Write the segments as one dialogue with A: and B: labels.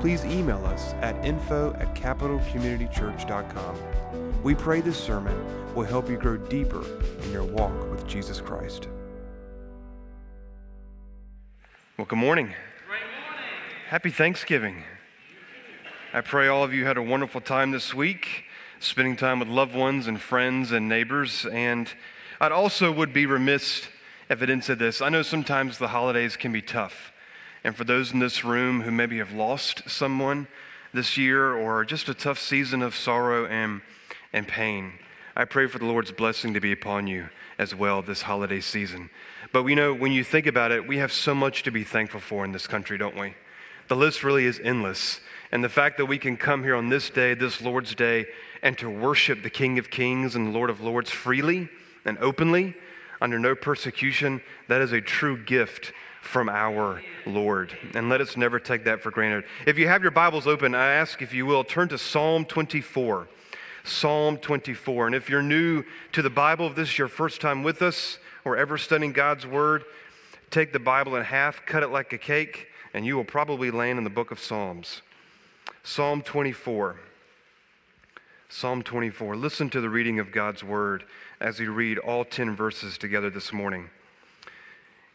A: please email us at info at capitalcommunitychurch.com. We pray this sermon will help you grow deeper in your walk with Jesus Christ. Well, good morning.
B: Great morning.
A: Happy Thanksgiving. I pray all of you had a wonderful time this week, spending time with loved ones and friends and neighbors. And I'd also would be remiss if I didn't say this. I know sometimes the holidays can be tough. And for those in this room who maybe have lost someone this year or just a tough season of sorrow and, and pain, I pray for the Lord's blessing to be upon you as well this holiday season. But we know when you think about it, we have so much to be thankful for in this country, don't we? The list really is endless. And the fact that we can come here on this day, this Lord's Day, and to worship the King of Kings and Lord of Lords freely and openly, under no persecution, that is a true gift from our Lord. And let us never take that for granted. If you have your Bibles open, I ask if you will turn to Psalm 24. Psalm 24. And if you're new to the Bible, if this is your first time with us or ever studying God's Word, take the Bible in half, cut it like a cake, and you will probably land in the book of Psalms. Psalm 24. Psalm 24. Listen to the reading of God's Word as we read all 10 verses together this morning.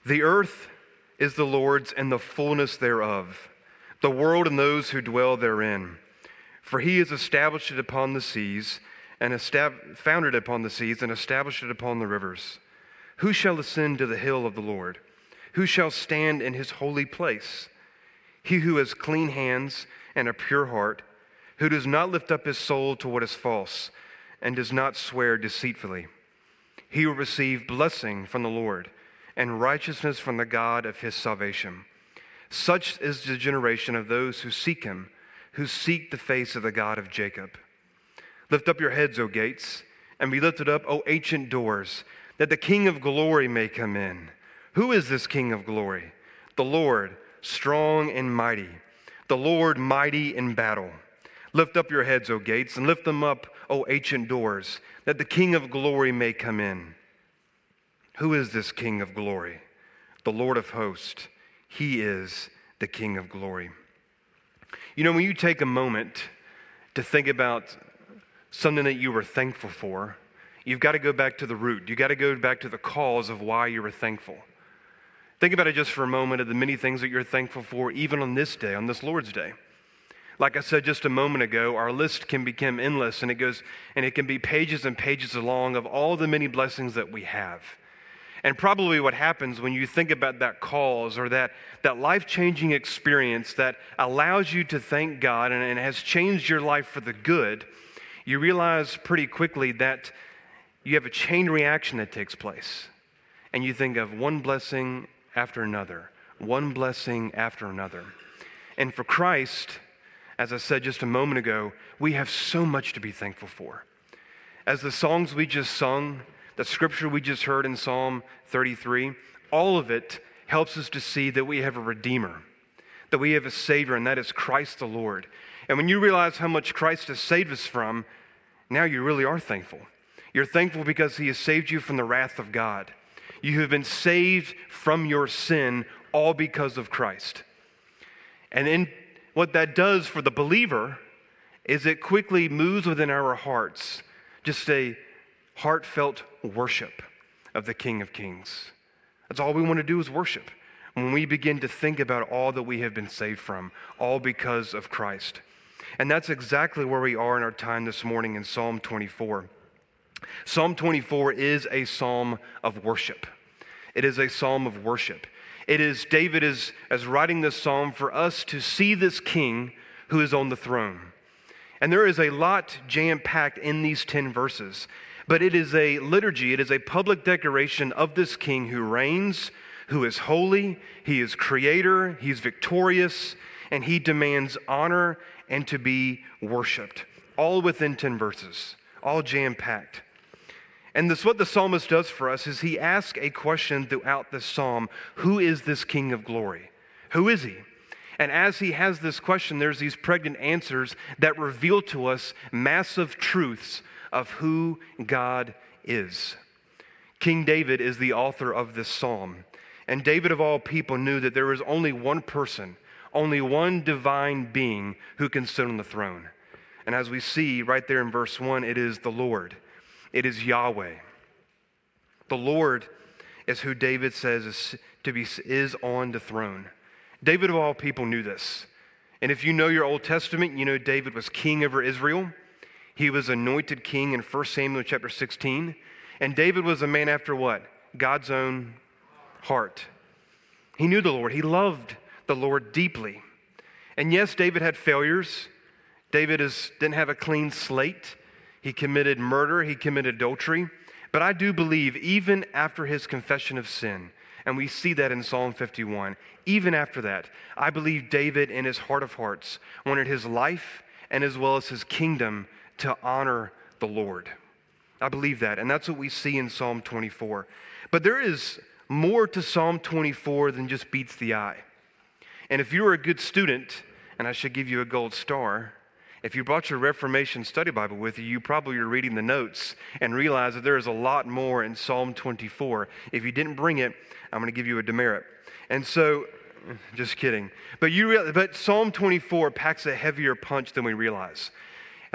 A: The earth is the Lord's and the fullness thereof, the world and those who dwell therein. For he has established it upon the seas, and estab- founded it upon the seas, and established it upon the rivers. Who shall ascend to the hill of the Lord? Who shall stand in his holy place? He who has clean hands and a pure heart, who does not lift up his soul to what is false, and does not swear deceitfully. He will receive blessing from the Lord and righteousness from the God of his salvation. Such is the generation of those who seek him, who seek the face of the God of Jacob. Lift up your heads, O gates, and be lifted up, O ancient doors, that the King of glory may come in. Who is this King of glory? The Lord, strong and mighty, the Lord mighty in battle. Lift up your heads, O gates, and lift them up, O ancient doors, that the King of glory may come in. Who is this King of glory? The Lord of hosts. He is the King of glory. You know, when you take a moment to think about something that you were thankful for, you've got to go back to the root. You've got to go back to the cause of why you were thankful. Think about it just for a moment of the many things that you're thankful for, even on this day, on this Lord's Day. Like I said just a moment ago, our list can become endless and it goes and it can be pages and pages long of all the many blessings that we have. And probably what happens when you think about that cause or that, that life changing experience that allows you to thank God and, and has changed your life for the good, you realize pretty quickly that you have a chain reaction that takes place. And you think of one blessing after another, one blessing after another. And for Christ, as I said just a moment ago, we have so much to be thankful for. As the songs we just sung, the scripture we just heard in Psalm 33, all of it helps us to see that we have a Redeemer, that we have a Savior, and that is Christ the Lord. And when you realize how much Christ has saved us from, now you really are thankful. You're thankful because He has saved you from the wrath of God. You have been saved from your sin all because of Christ. And in what that does for the believer is it quickly moves within our hearts just a heartfelt worship of the King of Kings. That's all we want to do is worship. When we begin to think about all that we have been saved from, all because of Christ. And that's exactly where we are in our time this morning in Psalm 24. Psalm 24 is a psalm of worship. It is a psalm of worship. It is David is as writing this psalm for us to see this king who is on the throne. And there is a lot jam packed in these 10 verses but it is a liturgy, it is a public declaration of this king who reigns, who is holy, he is creator, he's victorious, and he demands honor and to be worshiped, all within 10 verses, all jam packed. And this what the psalmist does for us is he asks a question throughout this psalm, who is this king of glory? Who is he? And as he has this question, there's these pregnant answers that reveal to us massive truths of who God is. King David is the author of this psalm. And David, of all people, knew that there was only one person, only one divine being who can sit on the throne. And as we see right there in verse 1, it is the Lord, it is Yahweh. The Lord is who David says is, to be, is on the throne. David, of all people, knew this. And if you know your Old Testament, you know David was king over Israel. He was anointed king in 1 Samuel chapter 16. And David was a man after what? God's own heart. He knew the Lord, he loved the Lord deeply. And yes, David had failures. David is, didn't have a clean slate. He committed murder, he committed adultery. But I do believe, even after his confession of sin, and we see that in Psalm 51, even after that, I believe David, in his heart of hearts, wanted his life and as well as his kingdom to honor the Lord. I believe that. And that's what we see in Psalm 24. But there is more to Psalm 24 than just beats the eye. And if you're a good student, and I should give you a gold star, if you brought your Reformation study Bible with you, you probably are reading the notes and realize that there is a lot more in Psalm 24. If you didn't bring it, I'm going to give you a demerit. And so, just kidding. But, you, but Psalm 24 packs a heavier punch than we realize.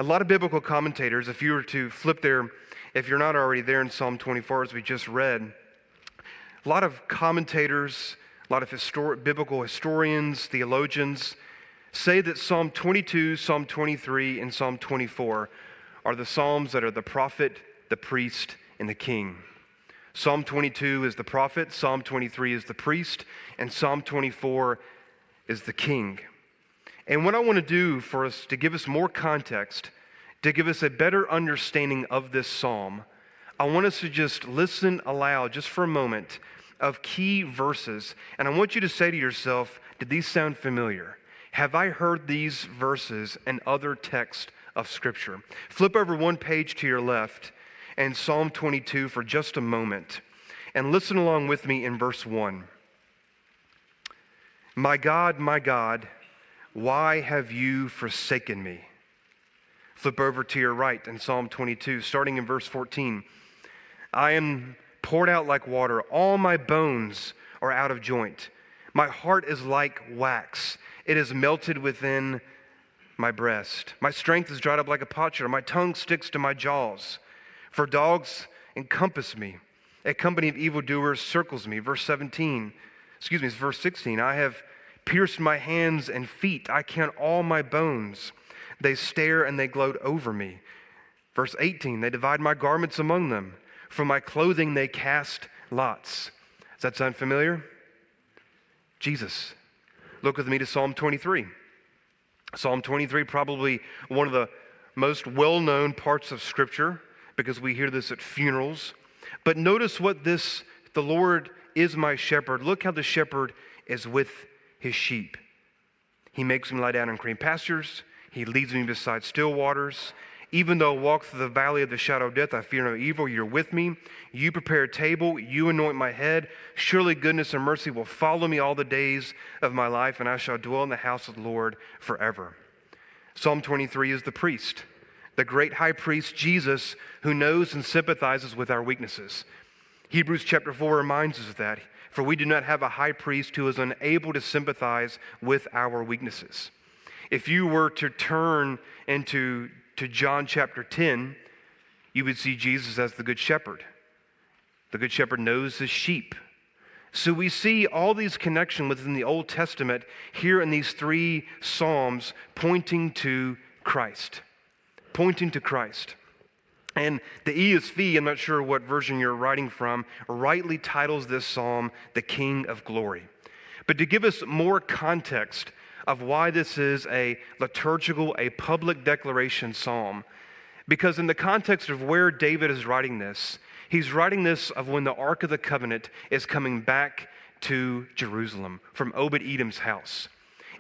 A: A lot of biblical commentators, if you were to flip there, if you're not already there in Psalm 24, as we just read, a lot of commentators, a lot of biblical historians, theologians say that Psalm 22, Psalm 23, and Psalm 24 are the Psalms that are the prophet, the priest, and the king. Psalm 22 is the prophet, Psalm 23 is the priest, and Psalm 24 is the king. And what I want to do for us to give us more context, to give us a better understanding of this psalm, I want us to just listen aloud just for a moment of key verses. And I want you to say to yourself, did these sound familiar? Have I heard these verses and other texts of Scripture? Flip over one page to your left and Psalm 22 for just a moment and listen along with me in verse 1. My God, my God, why have you forsaken me? Flip over to your right in Psalm 22, starting in verse 14. I am poured out like water. All my bones are out of joint. My heart is like wax, it is melted within my breast. My strength is dried up like a potsherd. My tongue sticks to my jaws. For dogs encompass me. A company of evildoers circles me. Verse 17, excuse me, it's verse 16. I have pierced my hands and feet. I count all my bones. They stare and they gloat over me. Verse 18, they divide my garments among them. For my clothing they cast lots. Does that sound familiar? Jesus. Look with me to Psalm 23. Psalm 23, probably one of the most well known parts of Scripture because we hear this at funerals. But notice what this, the Lord is my shepherd. Look how the shepherd is with his sheep. He makes me lie down in green pastures. He leads me beside still waters. Even though I walk through the valley of the shadow of death, I fear no evil. You're with me. You prepare a table. You anoint my head. Surely goodness and mercy will follow me all the days of my life, and I shall dwell in the house of the Lord forever. Psalm 23 is the priest, the great high priest, Jesus, who knows and sympathizes with our weaknesses. Hebrews chapter 4 reminds us of that. For we do not have a high priest who is unable to sympathize with our weaknesses. If you were to turn into to John chapter 10, you would see Jesus as the Good Shepherd. The Good Shepherd knows his sheep. So we see all these connections within the Old Testament here in these three Psalms pointing to Christ. Pointing to Christ. And the ESV, I'm not sure what version you're writing from, rightly titles this psalm the King of Glory. But to give us more context of why this is a liturgical, a public declaration psalm. Because in the context of where David is writing this, he's writing this of when the Ark of the Covenant is coming back to Jerusalem from Obed Edom's house.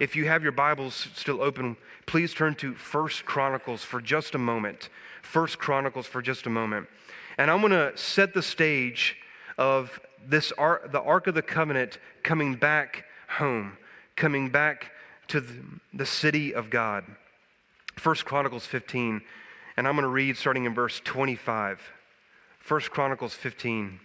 A: If you have your Bibles still open, please turn to First Chronicles for just a moment. First Chronicles for just a moment. And I'm going to set the stage of this ark, the Ark of the Covenant coming back home, coming back to the, city of God. First Chronicles 15, and I'm going to read starting in verse 25. First Chronicles 15.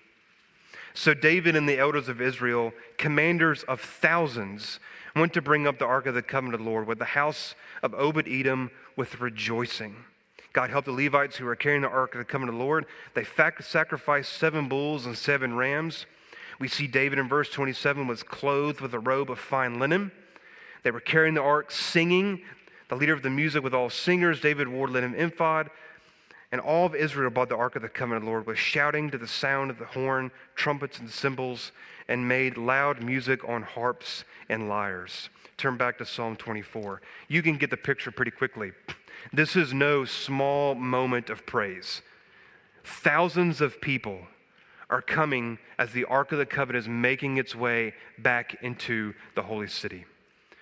A: So David and the elders of Israel, commanders of thousands, went to bring up the ark of the covenant of the Lord with the house of Obed Edom with rejoicing. God helped the Levites who were carrying the ark of the covenant of the Lord. They sacrificed seven bulls and seven rams. We see David in verse 27 was clothed with a robe of fine linen. They were carrying the ark, singing. The leader of the music with all singers, David wore linen ephod. And all of Israel brought the ark of the covenant of the Lord, was shouting to the sound of the horn, trumpets, and cymbals, and made loud music on harps and lyres. Turn back to Psalm 24. You can get the picture pretty quickly. This is no small moment of praise. Thousands of people are coming as the Ark of the Covenant is making its way back into the holy city.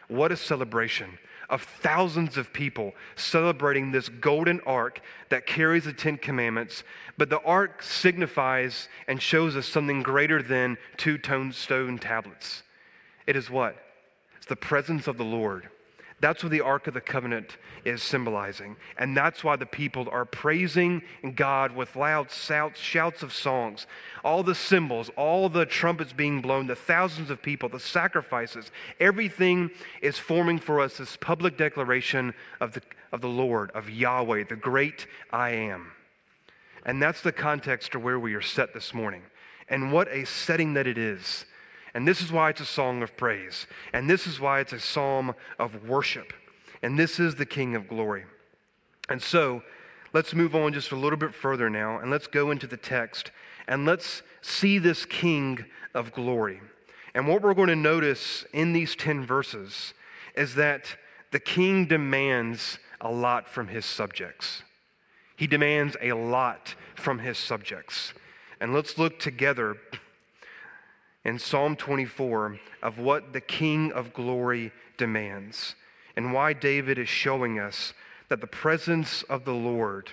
A: What a celebration of thousands of people celebrating this golden ark that carries the Ten Commandments. But the ark signifies and shows us something greater than two stone tablets. It is what? It's the presence of the Lord that's what the Ark of the Covenant is symbolizing. And that's why the people are praising God with loud shouts of songs. All the cymbals, all the trumpets being blown, the thousands of people, the sacrifices, everything is forming for us this public declaration of the, of the Lord, of Yahweh, the great I am. And that's the context to where we are set this morning. And what a setting that it is and this is why it's a song of praise. And this is why it's a psalm of worship. And this is the King of glory. And so, let's move on just a little bit further now and let's go into the text and let's see this King of glory. And what we're going to notice in these 10 verses is that the king demands a lot from his subjects. He demands a lot from his subjects. And let's look together in Psalm 24 of what the King of glory demands and why David is showing us that the presence of the Lord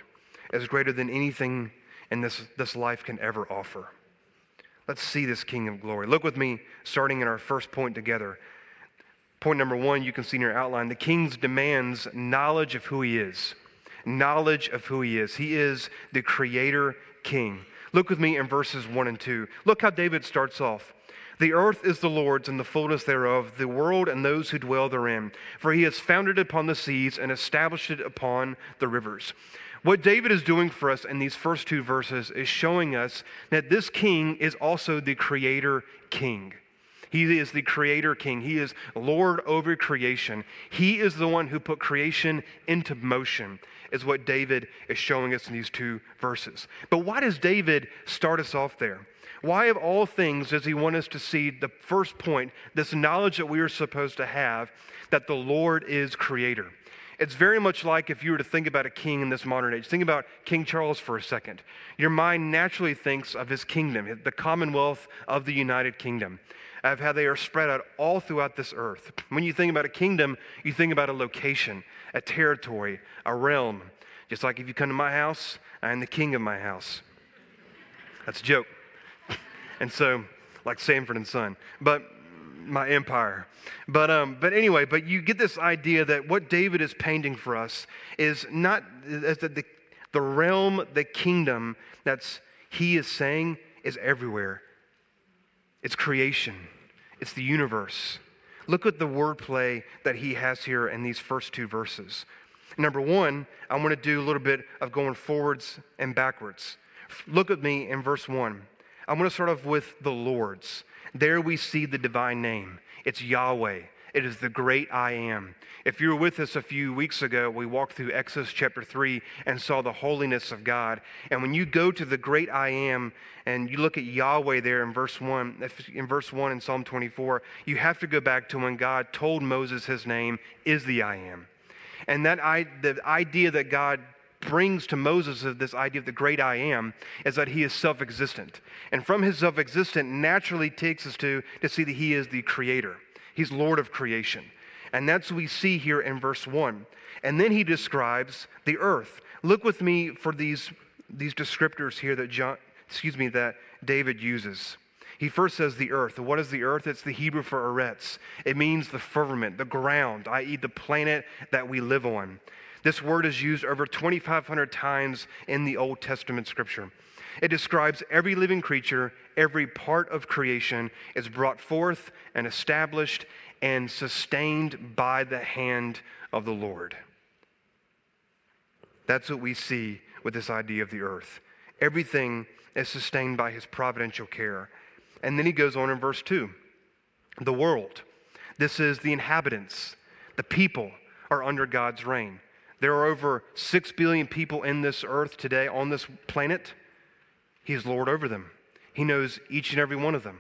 A: is greater than anything in this, this life can ever offer. Let's see this King of glory. Look with me, starting in our first point together. Point number one, you can see in your outline the King's demands knowledge of who he is. Knowledge of who he is. He is the creator king. Look with me in verses one and two. Look how David starts off. The earth is the Lord's and the fullness thereof, the world and those who dwell therein. For he has founded it upon the seas and established it upon the rivers. What David is doing for us in these first two verses is showing us that this king is also the creator king. He is the creator king. He is Lord over creation. He is the one who put creation into motion, is what David is showing us in these two verses. But why does David start us off there? Why, of all things, does he want us to see the first point, this knowledge that we are supposed to have that the Lord is creator? It's very much like if you were to think about a king in this modern age. Think about King Charles for a second. Your mind naturally thinks of his kingdom, the commonwealth of the United Kingdom, of how they are spread out all throughout this earth. When you think about a kingdom, you think about a location, a territory, a realm. Just like if you come to my house, I am the king of my house. That's a joke. And so, like Sanford and Son, but my empire. But, um, but anyway, but you get this idea that what David is painting for us is not is that the, the realm, the kingdom that's he is saying is everywhere. It's creation. It's the universe. Look at the wordplay that he has here in these first two verses. Number one, I want to do a little bit of going forwards and backwards. Look at me in verse one. I'm going to start off with the Lord's. There we see the divine name. It's Yahweh. It is the great I am. If you were with us a few weeks ago, we walked through Exodus chapter 3 and saw the holiness of God. And when you go to the great I am and you look at Yahweh there in verse 1, in verse 1 in Psalm 24, you have to go back to when God told Moses his name is the I am. And that I, the idea that God brings to Moses this idea of the great I am is that he is self existent. And from his self existent naturally takes us to, to see that he is the creator, he's Lord of creation. And that's what we see here in verse 1. And then he describes the earth. Look with me for these, these descriptors here that John, excuse me, that David uses. He first says the earth. What is the earth? It's the Hebrew for eretz. It means the firmament, the ground, i.e., the planet that we live on. This word is used over 2,500 times in the Old Testament scripture. It describes every living creature, every part of creation is brought forth and established and sustained by the hand of the Lord. That's what we see with this idea of the earth. Everything is sustained by his providential care. And then he goes on in verse 2 the world. This is the inhabitants, the people are under God's reign. There are over 6 billion people in this earth today on this planet. He is Lord over them. He knows each and every one of them.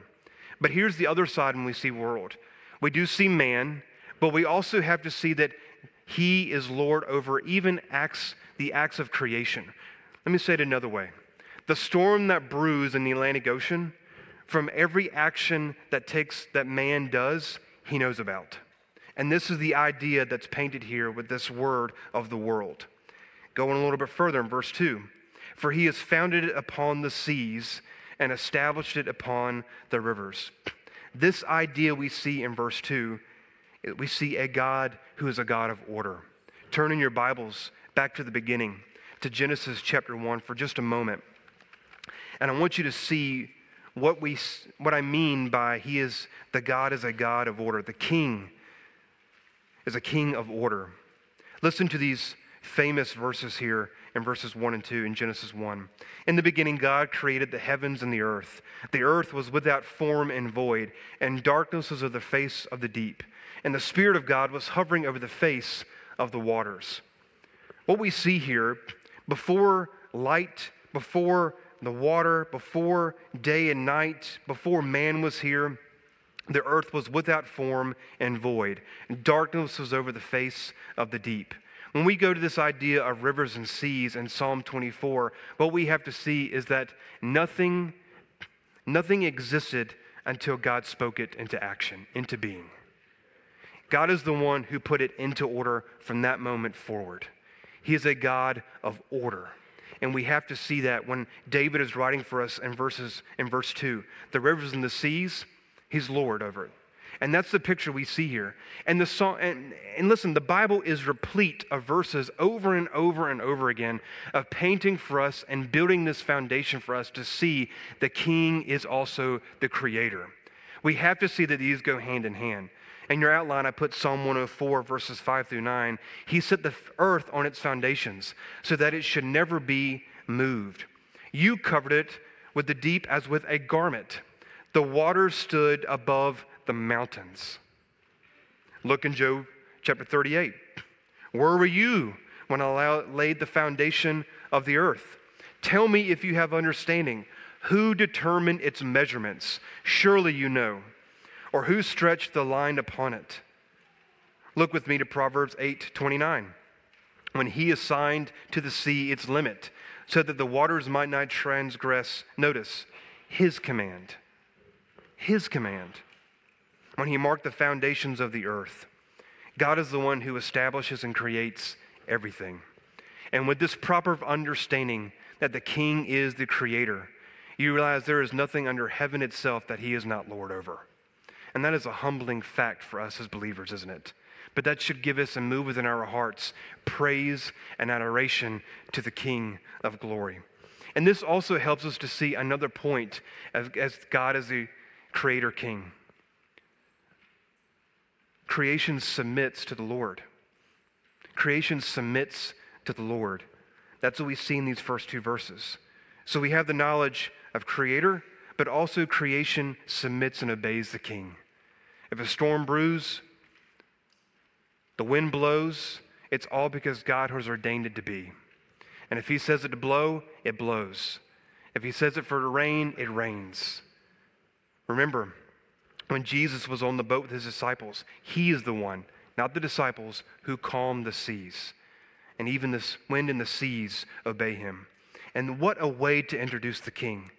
A: But here's the other side when we see world. We do see man, but we also have to see that he is Lord over even acts, the acts of creation. Let me say it another way. The storm that brews in the Atlantic Ocean, from every action that takes that man does, he knows about. And this is the idea that's painted here with this word of the world. Going a little bit further in verse 2 For he has founded it upon the seas and established it upon the rivers. This idea we see in verse 2, we see a God who is a God of order. Turn in your Bibles back to the beginning, to Genesis chapter 1 for just a moment. And I want you to see what, we, what I mean by he is the God is a God of order. The king is a king of order. Listen to these famous verses here in verses 1 and 2 in Genesis 1. In the beginning, God created the heavens and the earth. The earth was without form and void, and darkness was over the face of the deep. And the Spirit of God was hovering over the face of the waters. What we see here, before light, before the water, before day and night, before man was here, the earth was without form and void. And darkness was over the face of the deep. When we go to this idea of rivers and seas in Psalm 24, what we have to see is that nothing, nothing existed until God spoke it into action, into being. God is the one who put it into order from that moment forward. He is a God of order. And we have to see that when David is writing for us in verses in verse 2. The rivers and the seas, he's Lord over it. And that's the picture we see here. And the song, and, and listen, the Bible is replete of verses over and over and over again of painting for us and building this foundation for us to see the King is also the Creator. We have to see that these go hand in hand. In your outline, I put Psalm 104, verses 5 through 9. He set the earth on its foundations so that it should never be moved. You covered it with the deep as with a garment. The waters stood above the mountains. Look in Job chapter 38. Where were you when I laid the foundation of the earth? Tell me if you have understanding. Who determined its measurements? Surely you know. Or who stretched the line upon it? Look with me to Proverbs 8 29. When he assigned to the sea its limit, so that the waters might not transgress, notice, his command. His command when he marked the foundations of the earth. God is the one who establishes and creates everything. And with this proper understanding that the king is the creator, you realize there is nothing under heaven itself that he is not Lord over. And that is a humbling fact for us as believers, isn't it? But that should give us and move within our hearts praise and adoration to the King of glory. And this also helps us to see another point as, as God is the creator king creation submits to the Lord. Creation submits to the Lord. That's what we see in these first two verses. So we have the knowledge of Creator, but also creation submits and obeys the King. If a storm brews, the wind blows, it's all because God has ordained it to be. And if He says it to blow, it blows. If He says it for to rain, it rains. Remember, when Jesus was on the boat with his disciples, he is the one, not the disciples, who calmed the seas. And even the wind and the seas obey him. And what a way to introduce the king.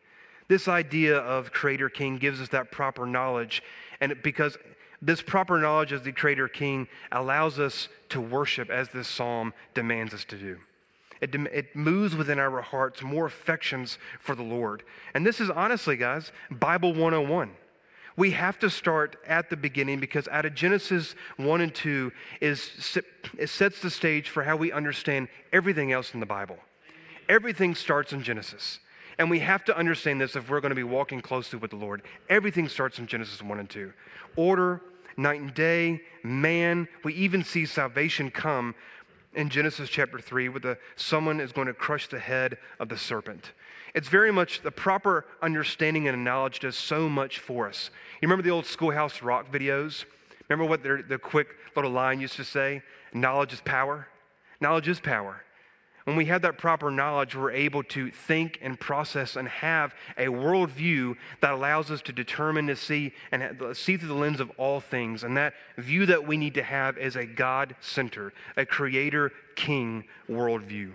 A: This idea of creator king gives us that proper knowledge. And because This proper knowledge as the Creator King allows us to worship as this psalm demands us to do. It, it moves within our hearts more affections for the Lord. And this is honestly, guys, Bible 101. We have to start at the beginning because out of Genesis 1 and 2 is it sets the stage for how we understand everything else in the Bible. Everything starts in Genesis. And we have to understand this if we're going to be walking closely with the Lord. Everything starts in Genesis 1 and 2. Order, night and day, man. We even see salvation come in Genesis chapter 3 where the, someone is going to crush the head of the serpent. It's very much the proper understanding and knowledge does so much for us. You remember the old Schoolhouse Rock videos? Remember what their, the quick little line used to say? Knowledge is power. Knowledge is power. When we have that proper knowledge, we're able to think and process and have a worldview that allows us to determine to see and see through the lens of all things. And that view that we need to have is a God centered, a creator king worldview.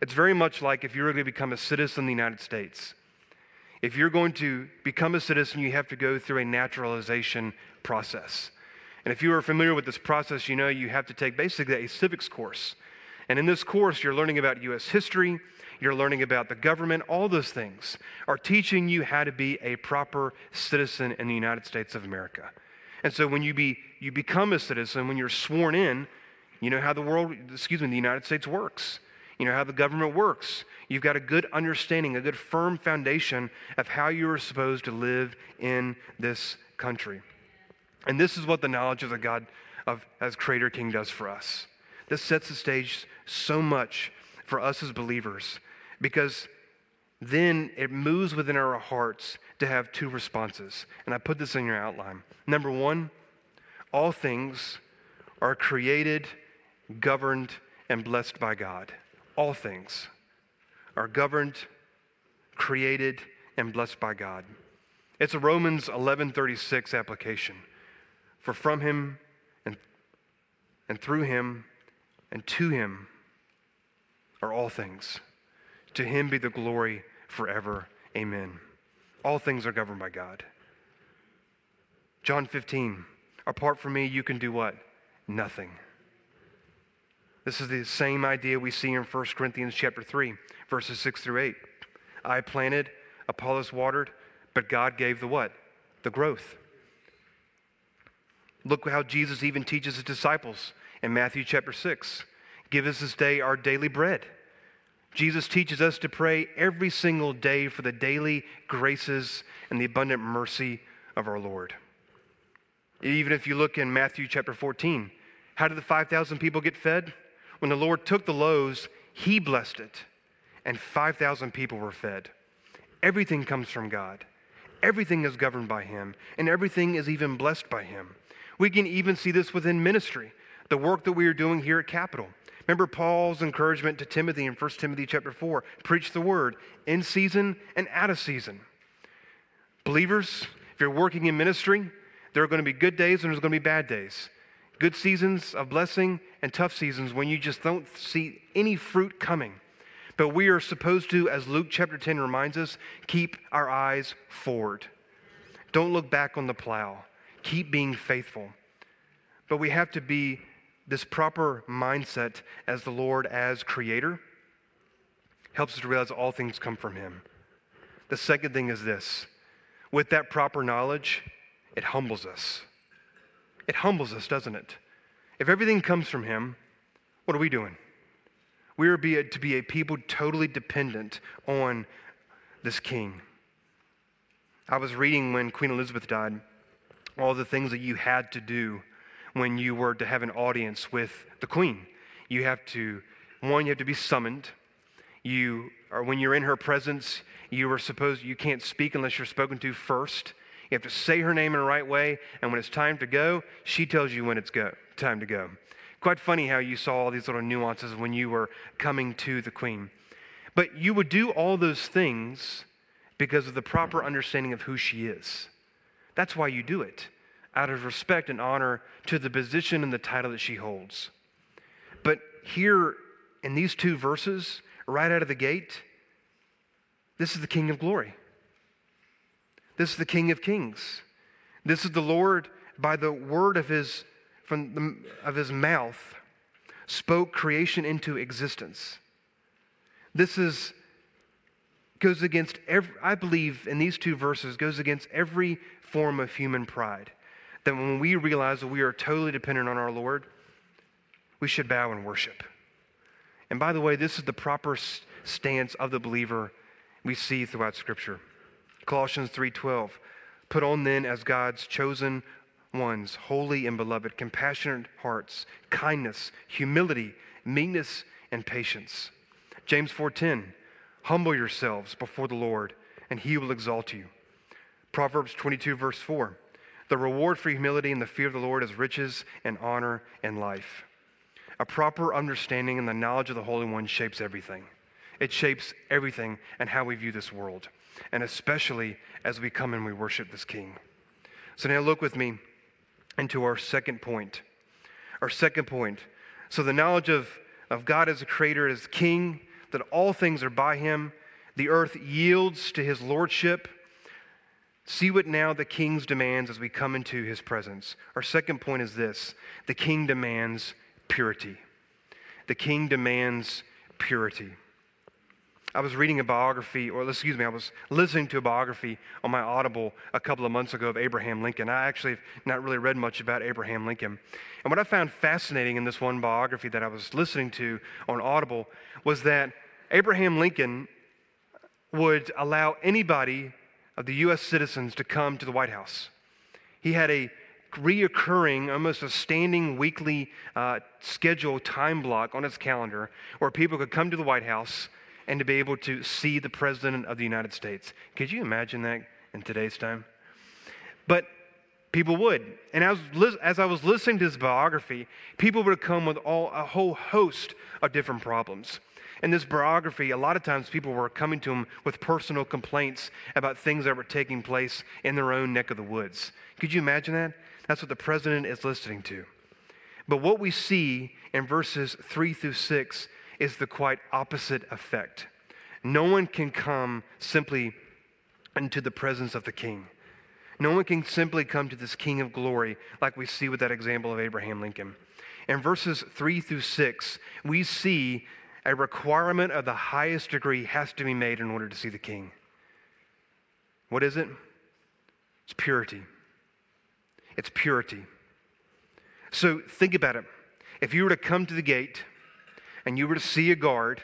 A: It's very much like if you're going to become a citizen of the United States. If you're going to become a citizen, you have to go through a naturalization process. And if you are familiar with this process, you know you have to take basically a civics course. And in this course, you're learning about U.S. history, you're learning about the government, all those things are teaching you how to be a proper citizen in the United States of America. And so when you, be, you become a citizen, when you're sworn in, you know how the world, excuse me, the United States works. You know how the government works. You've got a good understanding, a good firm foundation of how you are supposed to live in this country. And this is what the knowledge of the God of as Creator King does for us. This sets the stage so much for us as believers because then it moves within our hearts to have two responses. And I put this in your outline. Number one, all things are created, governed, and blessed by God. All things are governed, created, and blessed by God. It's a Romans 11:36 application. For from him and, and through him and to him are all things. To him be the glory forever. Amen. All things are governed by God. John 15, apart from me, you can do what? Nothing. This is the same idea we see in 1 Corinthians chapter 3, verses 6 through 8. I planted, Apollos watered, but God gave the what? The growth. Look how Jesus even teaches his disciples in Matthew chapter 6. Give us this day our daily bread. Jesus teaches us to pray every single day for the daily graces and the abundant mercy of our Lord. Even if you look in Matthew chapter 14, how did the 5,000 people get fed? When the Lord took the loaves, he blessed it, and 5,000 people were fed. Everything comes from God. Everything is governed by him, and everything is even blessed by him. We can even see this within ministry, the work that we are doing here at Capital. Remember Paul's encouragement to Timothy in 1 Timothy chapter 4 preach the word in season and out of season. Believers, if you're working in ministry, there are going to be good days and there's going to be bad days. Good seasons of blessing and tough seasons when you just don't see any fruit coming. But we are supposed to, as Luke chapter 10 reminds us, keep our eyes forward. Don't look back on the plow. Keep being faithful. But we have to be this proper mindset as the Lord as creator helps us to realize all things come from Him. The second thing is this with that proper knowledge, it humbles us. It humbles us, doesn't it? If everything comes from Him, what are we doing? We are be a, to be a people totally dependent on this King. I was reading when Queen Elizabeth died all the things that you had to do when you were to have an audience with the queen. You have to, one, you have to be summoned. You, or when you're in her presence, you are supposed, you can't speak unless you're spoken to first. You have to say her name in the right way, and when it's time to go, she tells you when it's go, time to go. Quite funny how you saw all these little nuances when you were coming to the queen. But you would do all those things because of the proper understanding of who she is. That's why you do it out of respect and honor to the position and the title that she holds. But here in these two verses, right out of the gate, this is the King of glory. This is the King of kings. This is the Lord by the word of his, from the, of his mouth, spoke creation into existence. This is goes against every, I believe in these two verses, goes against every form of human pride. That when we realize that we are totally dependent on our Lord, we should bow and worship. And by the way, this is the proper stance of the believer we see throughout Scripture. Colossians 3:12. Put on then as God's chosen ones, holy and beloved, compassionate hearts, kindness, humility, meekness, and patience. James 4:10. Humble yourselves before the Lord, and he will exalt you. Proverbs 22, verse 4. The reward for humility and the fear of the Lord is riches and honor and life. A proper understanding and the knowledge of the Holy One shapes everything. It shapes everything and how we view this world, and especially as we come and we worship this King. So now look with me into our second point. Our second point. So the knowledge of, of God as a creator, as King, that all things are by him. The earth yields to his lordship. See what now the king's demands as we come into his presence. Our second point is this the king demands purity. The king demands purity. I was reading a biography, or excuse me, I was listening to a biography on my Audible a couple of months ago of Abraham Lincoln. I actually have not really read much about Abraham Lincoln. And what I found fascinating in this one biography that I was listening to on Audible was that Abraham Lincoln would allow anybody of the U.S. citizens to come to the White House. He had a reoccurring, almost a standing weekly uh, schedule time block on his calendar where people could come to the White House and to be able to see the President of the United States. Could you imagine that in today's time? But people would. And as, as I was listening to his biography, people would come with all, a whole host of different problems. In this biography, a lot of times people were coming to him with personal complaints about things that were taking place in their own neck of the woods. Could you imagine that? That's what the president is listening to. But what we see in verses 3 through 6 is the quite opposite effect. No one can come simply into the presence of the king. No one can simply come to this king of glory like we see with that example of Abraham Lincoln. In verses 3 through 6, we see a requirement of the highest degree has to be made in order to see the king. What is it? It's purity. It's purity. So think about it. If you were to come to the gate and you were to see a guard,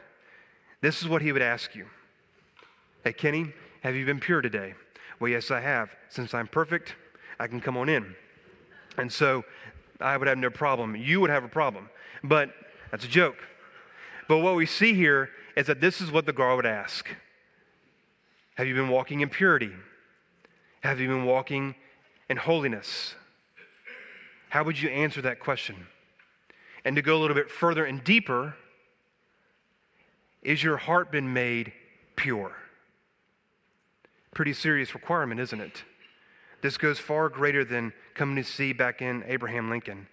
A: this is what he would ask you Hey, Kenny, have you been pure today? Well, yes, I have. Since I'm perfect, I can come on in. And so I would have no problem. You would have a problem. But that's a joke. But what we see here is that this is what the guard would ask Have you been walking in purity? Have you been walking in holiness? How would you answer that question? And to go a little bit further and deeper, is your heart been made pure? Pretty serious requirement, isn't it? This goes far greater than coming to see back in Abraham Lincoln.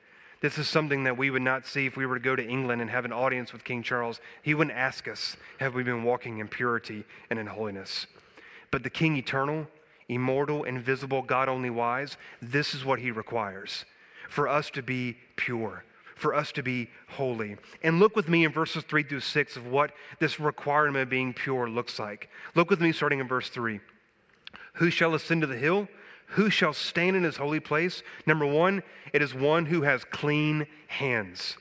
A: This is something that we would not see if we were to go to England and have an audience with King Charles. He wouldn't ask us, Have we been walking in purity and in holiness? But the King eternal, immortal, invisible, God only wise, this is what he requires for us to be pure, for us to be holy. And look with me in verses 3 through 6 of what this requirement of being pure looks like. Look with me starting in verse 3. Who shall ascend to the hill? Who shall stand in his holy place? Number one, it is one who has clean hands.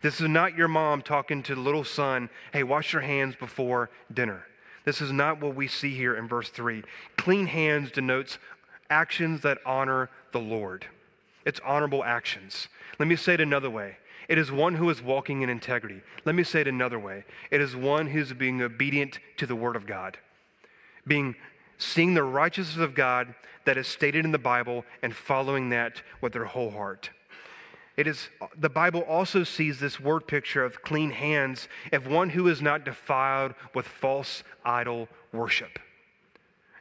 A: This is not your mom talking to the little son, hey, wash your hands before dinner. This is not what we see here in verse 3. Clean hands denotes actions that honor the Lord, it's honorable actions. Let me say it another way. It is one who is walking in integrity. Let me say it another way. It is one who's being obedient to the word of God, being seeing the righteousness of God that is stated in the Bible and following that with their whole heart. It is the Bible also sees this word picture of clean hands of one who is not defiled with false idol worship.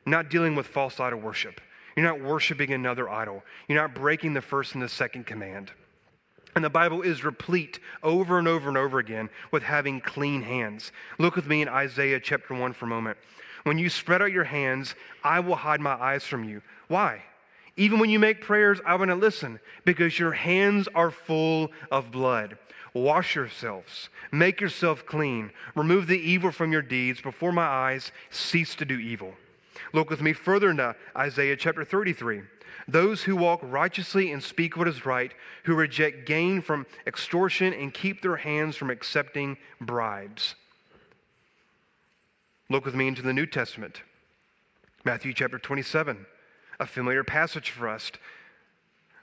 A: Not dealing with false idol worship. You're not worshiping another idol. You're not breaking the first and the second command. And the Bible is replete over and over and over again with having clean hands. Look with me in Isaiah chapter 1 for a moment. When you spread out your hands, I will hide my eyes from you. Why? Even when you make prayers, I want to listen because your hands are full of blood. Wash yourselves, make yourself clean, remove the evil from your deeds before my eyes, cease to do evil. Look with me further into Isaiah chapter 33. Those who walk righteously and speak what is right, who reject gain from extortion and keep their hands from accepting bribes. Look with me into the New Testament. Matthew chapter 27, a familiar passage for us.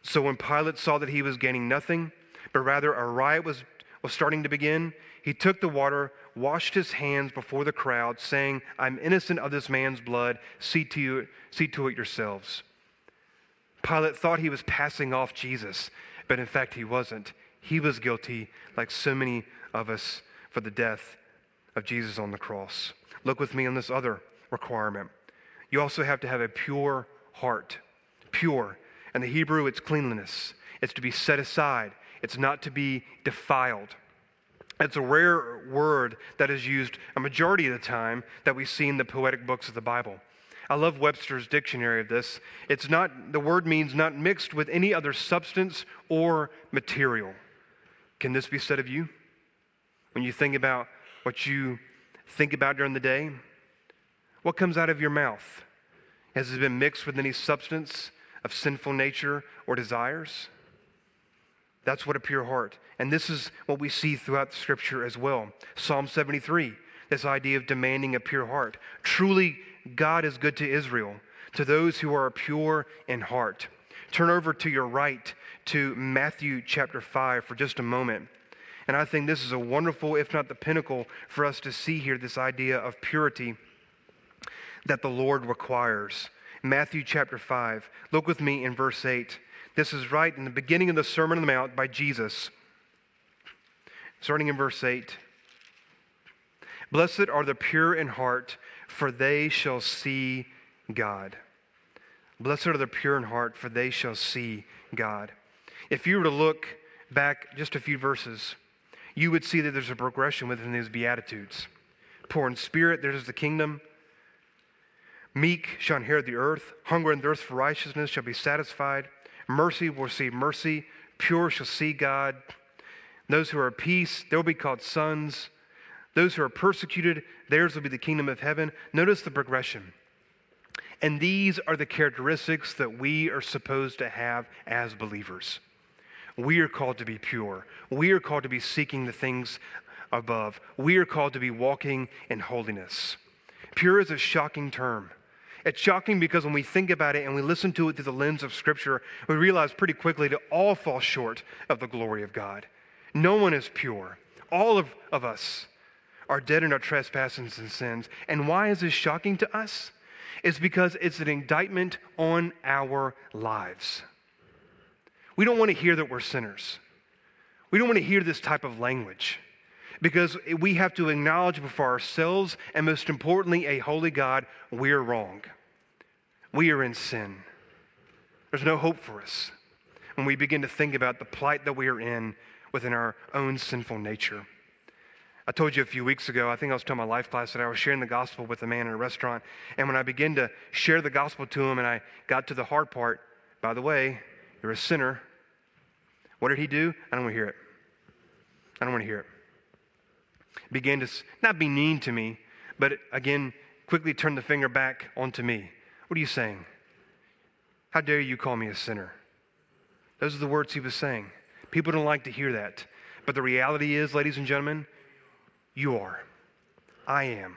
A: So when Pilate saw that he was gaining nothing, but rather a riot was, was starting to begin, he took the water, washed his hands before the crowd, saying, I'm innocent of this man's blood. See to, you, see to it yourselves. Pilate thought he was passing off Jesus, but in fact he wasn't. He was guilty, like so many of us, for the death of Jesus on the cross. Look with me on this other requirement. You also have to have a pure heart. Pure. In the Hebrew, it's cleanliness. It's to be set aside. It's not to be defiled. It's a rare word that is used a majority of the time that we see in the poetic books of the Bible. I love Webster's dictionary of this. It's not, the word means not mixed with any other substance or material. Can this be said of you? When you think about what you think about during the day, what comes out of your mouth? Has it been mixed with any substance of sinful nature or desires? That's what a pure heart. And this is what we see throughout the scripture as well. Psalm 73, this idea of demanding a pure heart. Truly, God is good to Israel, to those who are pure in heart. Turn over to your right to Matthew chapter 5 for just a moment. And I think this is a wonderful, if not the pinnacle, for us to see here this idea of purity that the Lord requires. Matthew chapter 5. Look with me in verse 8. This is right in the beginning of the Sermon on the Mount by Jesus. Starting in verse 8. Blessed are the pure in heart, for they shall see God. Blessed are the pure in heart, for they shall see God. If you were to look back just a few verses, you would see that there's a progression within these Beatitudes. Poor in spirit, there's the kingdom. Meek shall inherit the earth. Hunger and thirst for righteousness shall be satisfied. Mercy will receive mercy. Pure shall see God. Those who are at peace, they will be called sons. Those who are persecuted, theirs will be the kingdom of heaven. Notice the progression. And these are the characteristics that we are supposed to have as believers. We are called to be pure. We are called to be seeking the things above. We are called to be walking in holiness. Pure is a shocking term. It's shocking because when we think about it and we listen to it through the lens of Scripture, we realize pretty quickly that all fall short of the glory of God. No one is pure. All of, of us are dead in our trespasses and sins. And why is this shocking to us? It's because it's an indictment on our lives. We don't want to hear that we're sinners. We don't want to hear this type of language because we have to acknowledge before ourselves and, most importantly, a holy God, we're wrong. We are in sin. There's no hope for us when we begin to think about the plight that we are in within our own sinful nature. I told you a few weeks ago, I think I was telling my life class that I was sharing the gospel with a man in a restaurant. And when I began to share the gospel to him and I got to the hard part, by the way, you're a sinner. What did he do? I don't want to hear it. I don't want to hear it began to not be mean to me, but again, quickly turned the finger back onto me. What are you saying? How dare you call me a sinner? Those are the words he was saying. People don't like to hear that. But the reality is, ladies and gentlemen, you are. I am.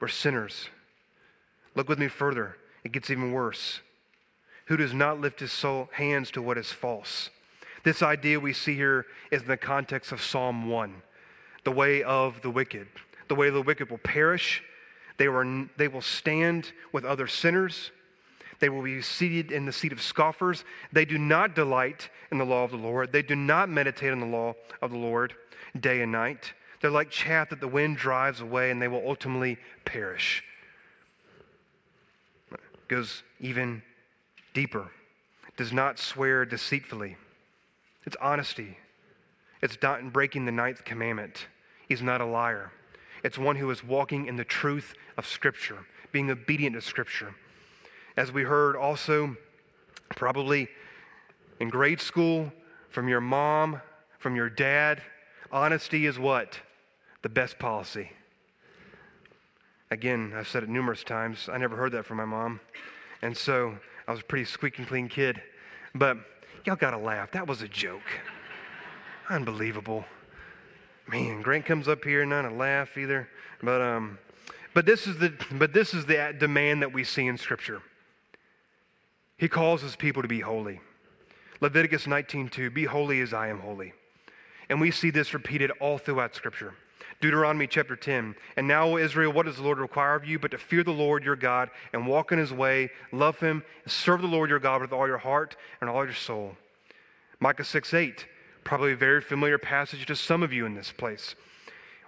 A: We're sinners. Look with me further. It gets even worse. Who does not lift his soul, hands to what is false? This idea we see here is in the context of Psalm 1 the way of the wicked. The way of the wicked will perish. They, were, they will stand with other sinners. They will be seated in the seat of scoffers. They do not delight in the law of the Lord. They do not meditate on the law of the Lord day and night. They're like chaff that the wind drives away, and they will ultimately perish. Goes even deeper. Does not swear deceitfully. It's honesty. It's not breaking the ninth commandment. He's not a liar. It's one who is walking in the truth of Scripture, being obedient to Scripture. As we heard also Probably in grade school, from your mom, from your dad. Honesty is what? The best policy. Again, I've said it numerous times. I never heard that from my mom. And so I was a pretty squeaking clean kid. But y'all got to laugh. That was a joke. Unbelievable. Man, Grant comes up here, not a laugh either. But um, but this is the but this is the demand that we see in Scripture. He calls his people to be holy. Leviticus 19:2, be holy as I am holy. And we see this repeated all throughout Scripture. Deuteronomy chapter 10. And now, O Israel, what does the Lord require of you but to fear the Lord your God and walk in his way, love him, serve the Lord your God with all your heart and all your soul? Micah 6 8, probably a very familiar passage to some of you in this place.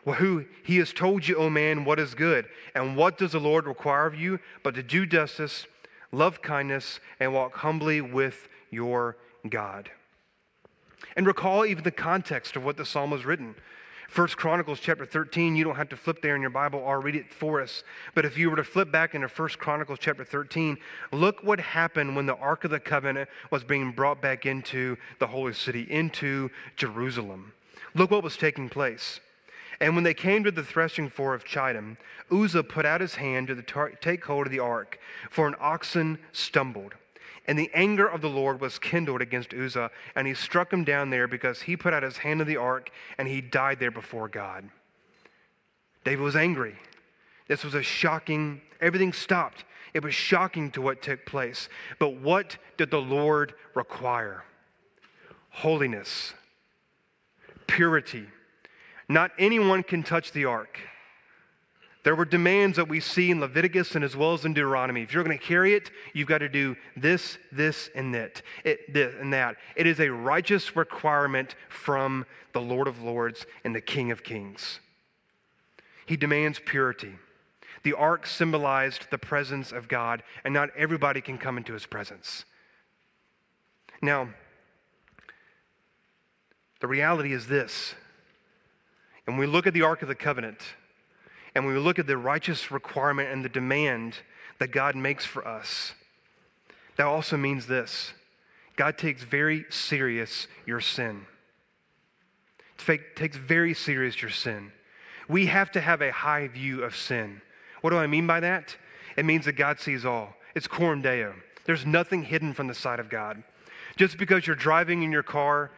A: Well, who he has told you, O man, what is good. And what does the Lord require of you but to do justice, love kindness, and walk humbly with your God? And recall even the context of what the psalm was written. First Chronicles chapter 13, you don't have to flip there in your Bible, I'll read it for us. But if you were to flip back into First Chronicles chapter 13, look what happened when the Ark of the Covenant was being brought back into the holy city, into Jerusalem. Look what was taking place. And when they came to the threshing floor of Chidon, Uzzah put out his hand to tar- take hold of the ark, for an oxen stumbled. And the anger of the Lord was kindled against Uzzah, and he struck him down there because he put out his hand to the ark, and he died there before God. David was angry. This was a shocking, everything stopped. It was shocking to what took place. But what did the Lord require? Holiness, purity. Not anyone can touch the ark. There were demands that we see in Leviticus and as well as in Deuteronomy. If you're going to carry it, you've got to do this, this, and that. It, this and that. It is a righteous requirement from the Lord of Lords and the King of Kings. He demands purity. The ark symbolized the presence of God, and not everybody can come into his presence. Now, the reality is this. And we look at the Ark of the Covenant, and when we look at the righteous requirement and the demand that God makes for us, that also means this God takes very serious your sin. takes very serious your sin. We have to have a high view of sin. What do I mean by that? It means that God sees all. It's coram deo. There's nothing hidden from the sight of God. Just because you're driving in your car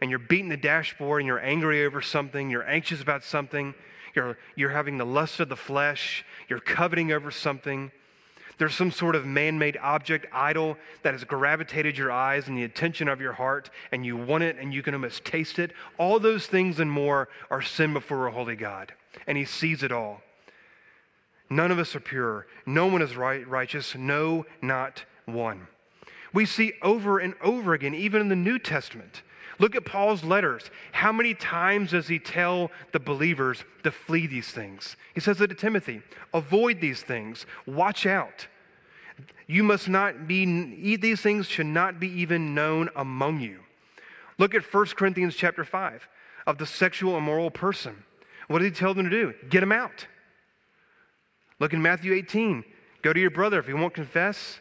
A: and you're beating the dashboard and you're angry over something, you're anxious about something, you're, you're having the lust of the flesh, you're coveting over something. There's some sort of man made object, idol, that has gravitated your eyes and the attention of your heart, and you want it and you can almost taste it. All those things and more are sin before a holy God, and He sees it all. None of us are pure. No one is right, righteous. No, not one. We see over and over again, even in the New Testament, Look at Paul's letters. How many times does he tell the believers to flee these things? He says it to Timothy avoid these things, watch out. You must not be, these things should not be even known among you. Look at 1 Corinthians chapter 5 of the sexual immoral person. What did he tell them to do? Get him out. Look in Matthew 18. Go to your brother. If he won't confess,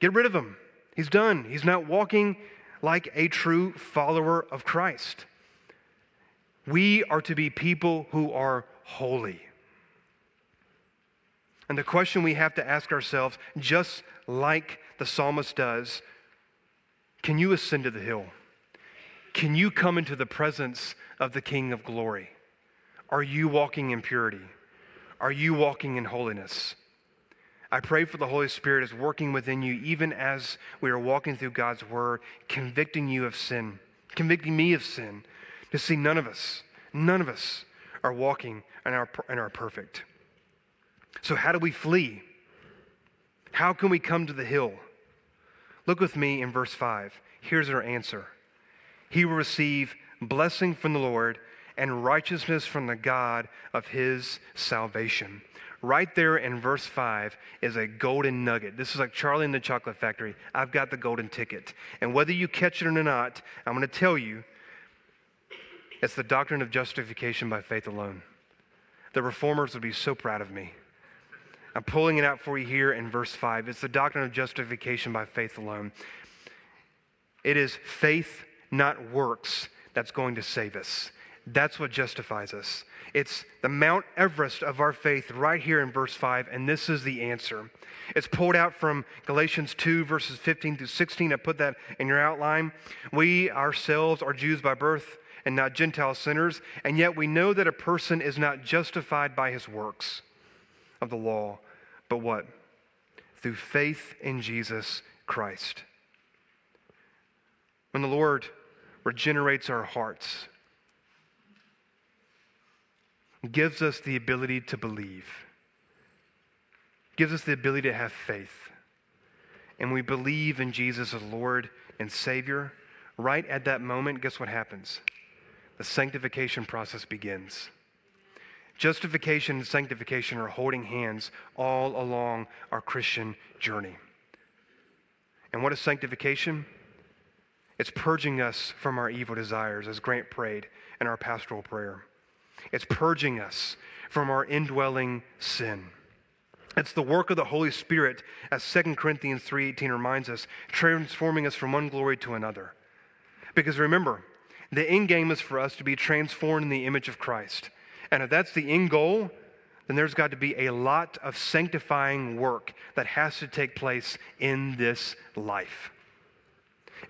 A: get rid of him. He's done. He's not walking like a true follower of Christ. We are to be people who are holy. And the question we have to ask ourselves, just like the psalmist does, can you ascend to the hill? Can you come into the presence of the King of glory? Are you walking in purity? Are you walking in holiness? I pray for the Holy Spirit is working within you, even as we are walking through God's word, convicting you of sin, convicting me of sin, to see none of us, none of us are walking and are, and are perfect. So, how do we flee? How can we come to the hill? Look with me in verse 5. Here's our answer He will receive blessing from the Lord and righteousness from the God of his salvation right there in verse 5 is a golden nugget. This is like Charlie in the Chocolate Factory. I've got the golden ticket. And whether you catch it or not, I'm going to tell you it's the doctrine of justification by faith alone. The reformers would be so proud of me. I'm pulling it out for you here in verse 5. It's the doctrine of justification by faith alone. It is faith, not works, that's going to save us. That's what justifies us. It's the Mount Everest of our faith right here in verse 5, and this is the answer. It's pulled out from Galatians 2, verses 15 through 16. I put that in your outline. We ourselves are Jews by birth and not Gentile sinners, and yet we know that a person is not justified by his works of the law, but what? Through faith in Jesus Christ. When the Lord regenerates our hearts, gives us the ability to believe, gives us the ability to have faith, and we believe in Jesus as Lord and Savior, right at that moment, guess what happens? The sanctification process begins. Justification and sanctification are holding hands all along our Christian journey. And what is sanctification? It's purging us from our evil desires, as Grant prayed in our pastoral prayer. It's purging us from our indwelling sin. It's the work of the Holy Spirit, as 2 Corinthians 3:18 reminds us, transforming us from one glory to another. Because remember, the end game is for us to be transformed in the image of Christ. And if that's the end goal, then there's got to be a lot of sanctifying work that has to take place in this life.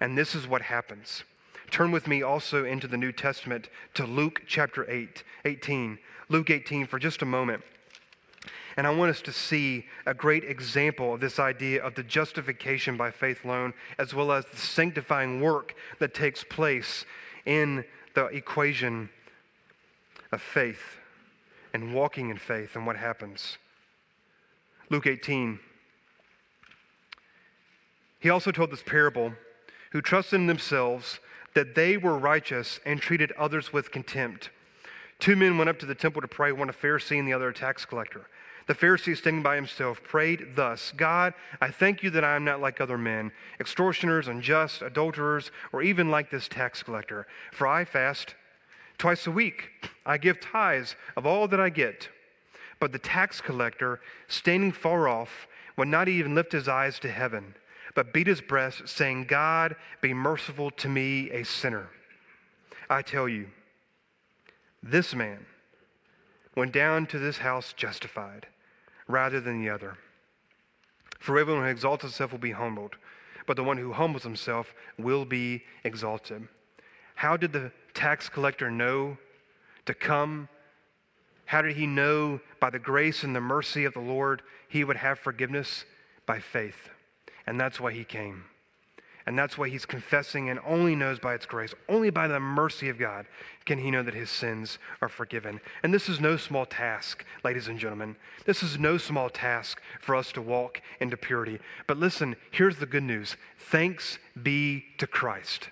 A: And this is what happens. Turn with me also into the New Testament to Luke chapter 8, 18. Luke 18 for just a moment. And I want us to see a great example of this idea of the justification by faith alone, as well as the sanctifying work that takes place in the equation of faith and walking in faith and what happens. Luke 18. He also told this parable who trusted in themselves that they were righteous and treated others with contempt. Two men went up to the temple to pray, one a Pharisee and the other a tax collector. The Pharisee, standing by himself, prayed thus God, I thank you that I am not like other men, extortioners, unjust, adulterers, or even like this tax collector. For I fast twice a week. I give tithes of all that I get. But the tax collector, standing far off, would not even lift his eyes to heaven, but beat his breast, saying, God, be merciful to me, a sinner. I tell you, this man went down to this house justified rather than the other. For everyone who exalts himself will be humbled, but the one who humbles himself will be exalted. How did the tax collector know to come? How did he know by the grace and the mercy of the Lord he would have forgiveness? By faith. And that's why he came. And that's why he's confessing and only knows by its grace, only by the mercy of God can he know that his sins are forgiven. And this is no small task, ladies and gentlemen. This is no small task for us to walk into purity. But listen, here's the good news thanks be to Christ.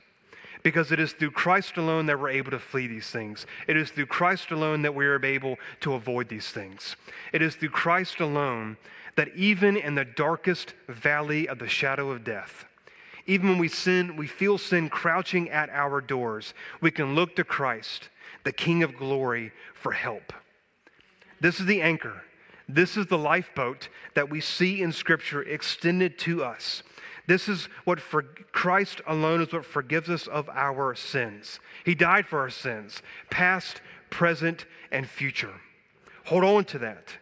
A: Because it is through Christ alone that we're able to flee these things. It is through Christ alone that we are able to avoid these things. It is through Christ alone that even in the darkest valley of the shadow of death, even when we sin, we feel sin crouching at our doors, we can look to Christ, the King of glory, for help. This is the anchor. This is the lifeboat that we see in Scripture extended to us. This is what for Christ alone is what forgives us of our sins. He died for our sins, past, present, and future. Hold on to that.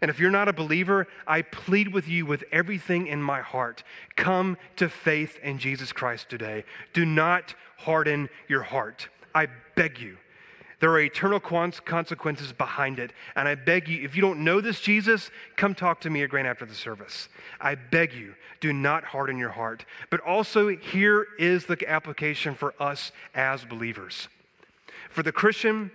A: And if you're not a believer, I plead with you with everything in my heart. Come to faith in Jesus Christ today. Do not harden your heart. I beg you. There are eternal consequences behind it. And I beg you, if you don't know this Jesus, come talk to me again after the service. I beg you, do not harden your heart. But also, here is the application for us as believers. For the Christian,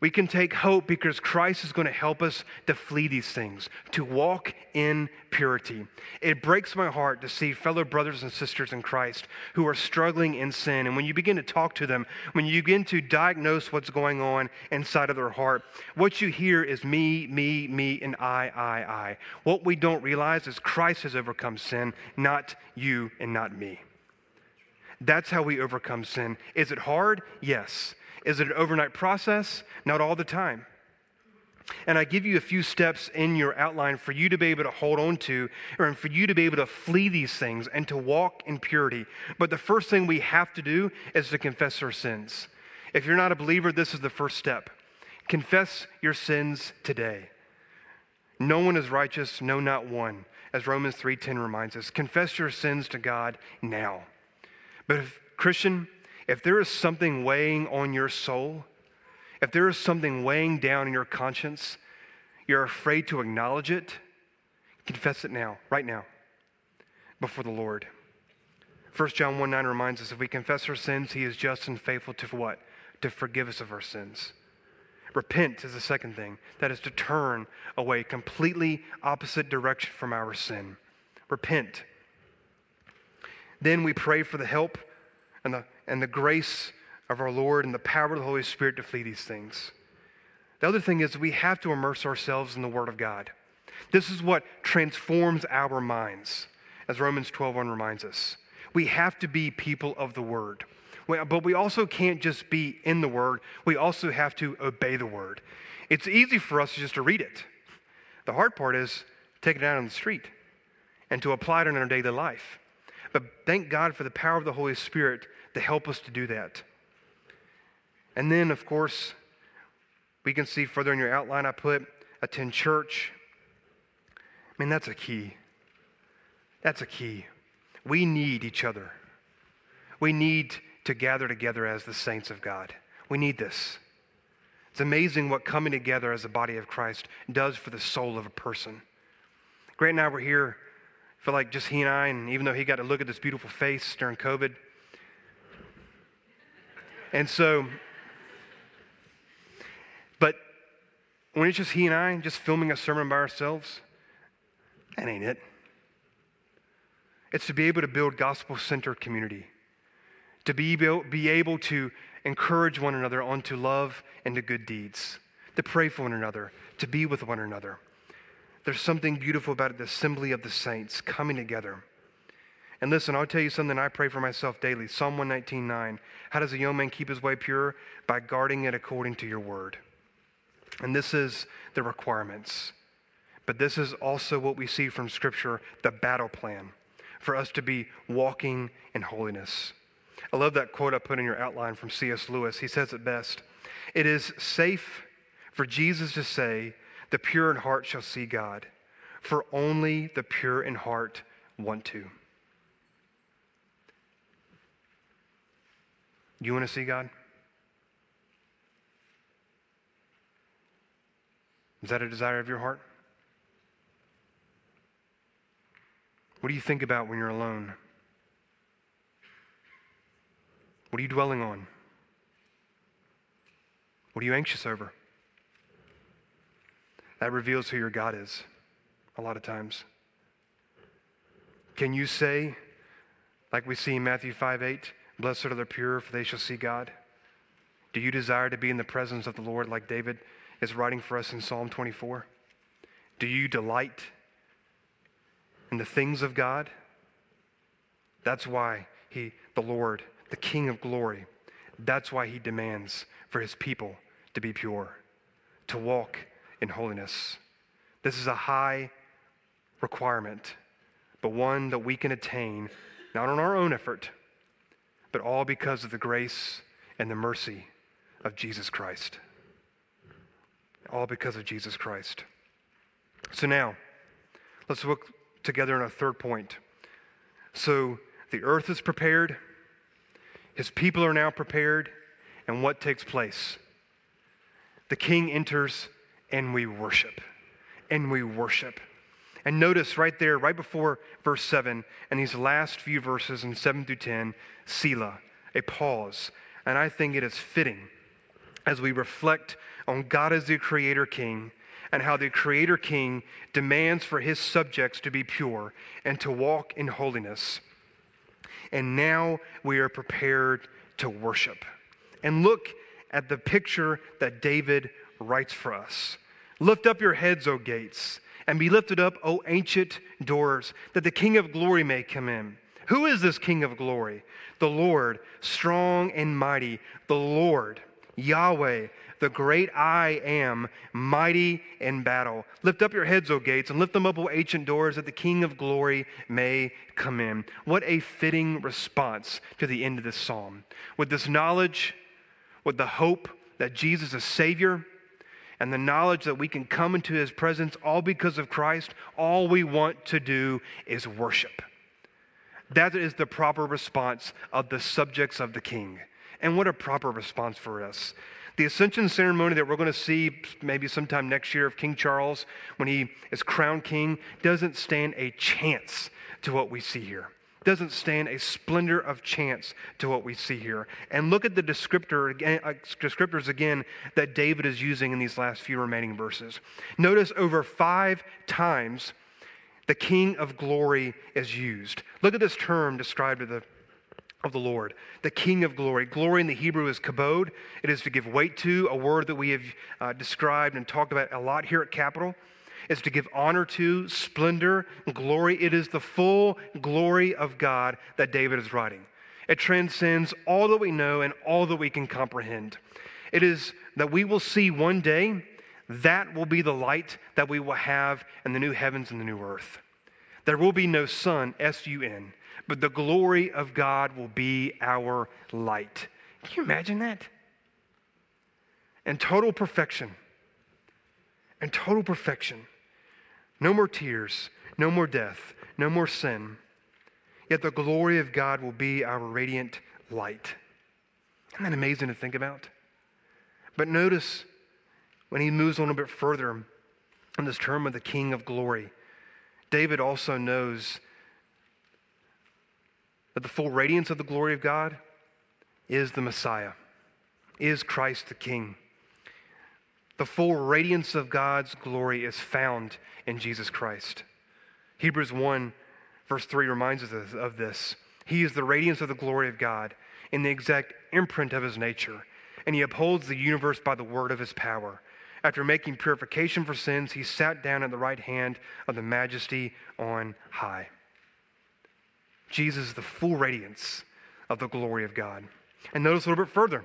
A: we can take hope because Christ is going to help us to flee these things, to walk in purity. It breaks my heart to see fellow brothers and sisters in Christ who are struggling in sin. And when you begin to talk to them, when you begin to diagnose what's going on inside of their heart, what you hear is me, me, me, and I, I, I. What we don't realize is Christ has overcome sin, not you and not me. That's how we overcome sin. Is it hard? Yes. Is it an overnight process? Not all the time. And I give you a few steps in your outline for you to be able to hold on to and for you to be able to flee these things and to walk in purity. But the first thing we have to do is to confess our sins. If you're not a believer, this is the first step. Confess your sins today. No one is righteous, no, not one, as Romans 3:10 reminds us. Confess your sins to God now. But if, Christian, if there is something weighing on your soul, if there is something weighing down in your conscience, you're afraid to acknowledge it, confess it now, right now, before the Lord. 1 John 1 9 reminds us if we confess our sins, he is just and faithful to what? To forgive us of our sins. Repent is the second thing. That is to turn away, completely opposite direction from our sin. Repent. Then we pray for the help and the, and the grace of our Lord and the power of the Holy Spirit to flee these things. The other thing is we have to immerse ourselves in the Word of God. This is what transforms our minds, as Romans 12:1 reminds us. We have to be people of the Word. But we also can't just be in the Word, we also have to obey the Word. It's easy for us just to read it. The hard part is taking it out on the street and to apply it in our daily life. But thank God for the power of the Holy Spirit to help us to do that. And then, of course, we can see further in your outline, I put attend church. I mean, that's a key. That's a key. We need each other. We need to gather together as the saints of God. We need this. It's amazing what coming together as the body of Christ does for the soul of a person. Grant and I were here, I feel like just he and I, and even though he got to look at this beautiful face during COVID. And so but when it's just he and I, just filming a sermon by ourselves, that ain't it. It's to be able to build gospel centered community, to be, be able to encourage one another onto love and to good deeds, to pray for one another, to be with one another. There's something beautiful about the assembly of the saints coming together. And listen, I'll tell you something I pray for myself daily. Psalm 119.9. How does a young man keep his way pure? By guarding it according to your word. And this is the requirements. But this is also what we see from Scripture the battle plan for us to be walking in holiness. I love that quote I put in your outline from C.S. Lewis. He says it best It is safe for Jesus to say, The pure in heart shall see God, for only the pure in heart want to. You want to see God? Is that a desire of your heart? What do you think about when you're alone? What are you dwelling on? What are you anxious over? That reveals who your God is a lot of times. Can you say, like we see in Matthew 5 8, Blessed are the pure, for they shall see God? Do you desire to be in the presence of the Lord like David is writing for us in Psalm 24? Do you delight in the things of God? That's why he, the Lord, the King of glory, that's why he demands for his people to be pure, to walk in holiness. This is a high requirement, but one that we can attain not on our own effort, but all because of the grace and the mercy of Jesus Christ all because of Jesus Christ. So now, let's look together on a third point. So the earth is prepared, his people are now prepared, and what takes place? The king enters, and we worship. And we worship. And notice right there, right before verse 7, and these last few verses in 7 through 10, Selah, a pause. And I think it is fitting as we reflect on God as the Creator King and how the Creator King demands for his subjects to be pure and to walk in holiness. And now we are prepared to worship. And look at the picture that David writes for us. Lift up your heads, O gates, and be lifted up, O ancient doors, that the King of glory may come in. Who is this King of glory? The Lord, strong and mighty, the Lord Yahweh, the great I am, mighty in battle. Lift up your heads, O gates, and lift them up, O ancient doors, that the King of glory may come in. What a fitting response to the end of this psalm. With this knowledge, with the hope that Jesus is Savior, and the knowledge that we can come into His presence all because of Christ, all we want to do is worship. That is the proper response of the subjects of the King. And what a proper response for us. The ascension ceremony that we're going to see maybe sometime next year of King Charles when he is crowned king doesn't stand a chance to what we see here. Doesn't stand a splendor of chance to what we see here. And look at the descriptor, uh, descriptors again that David is using in these last few remaining verses. Notice over five times the King of glory is used. Look at this term described to the of the Lord, the King of glory. Glory in the Hebrew is kabod. It is to give weight to, a word that we have uh, described and talked about a lot here at Capital. Is to give honor to, splendor, glory. It is the full glory of God that David is writing. It transcends all that we know and all that we can comprehend. It is that we will see one day that will be the light that we will have in the new heavens and the new earth. There will be no sun, S U N but the glory of God will be our light. Can you imagine that? And total perfection. And total perfection. No more tears, no more death, no more sin. Yet the glory of God will be our radiant light. Isn't that amazing to think about? But notice when he moves a bit further in this term of the King of glory, David also knows that the full radiance of the glory of God is the Messiah, is Christ the King. The full radiance of God's glory is found in Jesus Christ. Hebrews 1, verse 3 reminds us of this. He is the radiance of the glory of God in the exact imprint of his nature, and he upholds the universe by the word of his power. After making purification for sins, he sat down at the right hand of the majesty on high. Jesus is the full radiance of the glory of God. And notice a little bit further.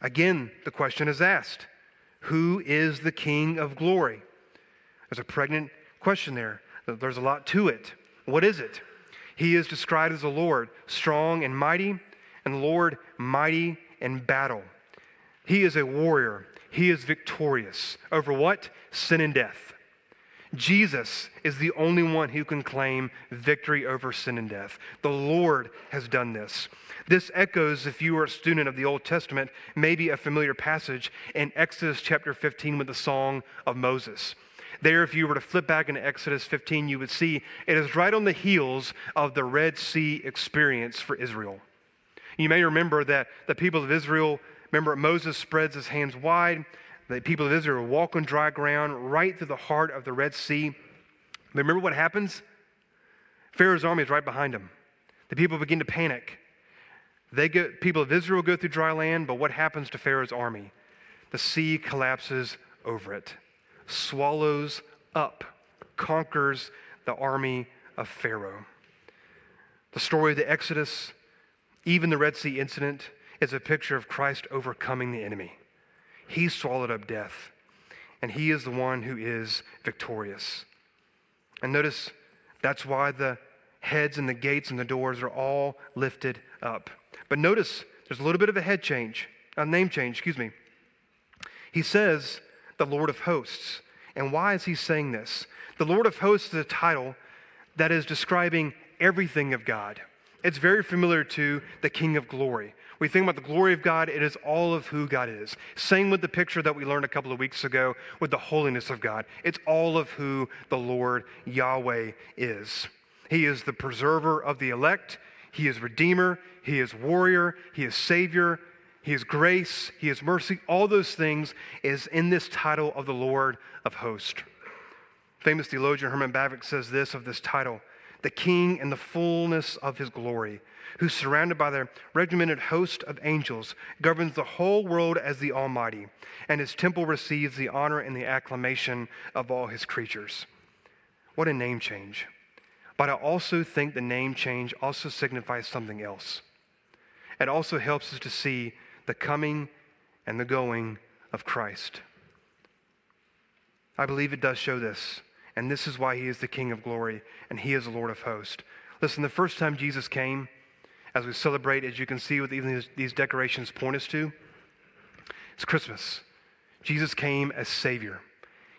A: Again, the question is asked Who is the King of glory? There's a pregnant question there. There's a lot to it. What is it? He is described as the Lord, strong and mighty, and Lord mighty in battle. He is a warrior. He is victorious over what? Sin and death. Jesus is the only one who can claim victory over sin and death. The Lord has done this. This echoes, if you are a student of the Old Testament, maybe a familiar passage in Exodus chapter 15 with the Song of Moses. There, if you were to flip back into Exodus 15, you would see it is right on the heels of the Red Sea experience for Israel. You may remember that the people of Israel, remember Moses spreads his hands wide the people of Israel walk on dry ground right through the heart of the Red Sea. But remember what happens? Pharaoh's army is right behind them. The people begin to panic. They go, people of Israel go through dry land, but what happens to Pharaoh's army? The sea collapses over it, swallows up, conquers the army of Pharaoh. The story of the Exodus, even the Red Sea incident, is a picture of Christ overcoming the enemy. He swallowed up death, and He is the one who is victorious. And notice that's why the heads and the gates and the doors are all lifted up. But notice there's a little bit of a head change, a name change, excuse me. He says, the Lord of hosts. And why is he saying this? The Lord of hosts is a title that is describing everything of God. It's very familiar to the King of glory we think about the glory of God, it is all of who God is. Same with the picture that we learned a couple of weeks ago with the holiness of God. It's all of who the Lord Yahweh is. He is the preserver of the elect, He is Redeemer, He is warrior, He is Savior, He is grace, He is mercy. All those things is in this title of the Lord of hosts. Famous theologian Herman Bavinck says this of this title the King in the fullness of His glory who, surrounded by the regimented host of angels, governs the whole world as the Almighty, and his temple receives the honor and the acclamation of all his creatures. What a name change. But I also think the name change also signifies something else. It also helps us to see the coming and the going of Christ. I believe it does show this, and this is why he is the King of glory and he is the Lord of hosts. Listen, the first time Jesus came, as we celebrate, as you can see with even these, these decorations point us to, it's Christmas. Jesus came as Savior.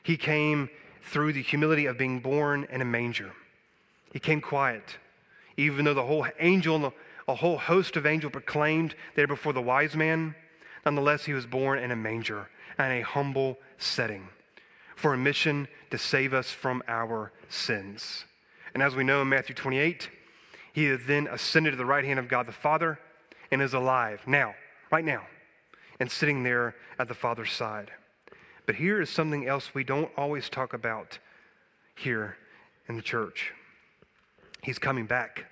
A: He came through the humility of being born in a manger. He came quiet, even though the whole angel, a whole host of angels proclaimed there before the wise man. Nonetheless, he was born in a manger and a humble setting for a mission to save us from our sins. And as we know in Matthew 28, he has then ascended to the right hand of God the Father and is alive now, right now, and sitting there at the Father's side. But here is something else we don't always talk about here in the church. He's coming back.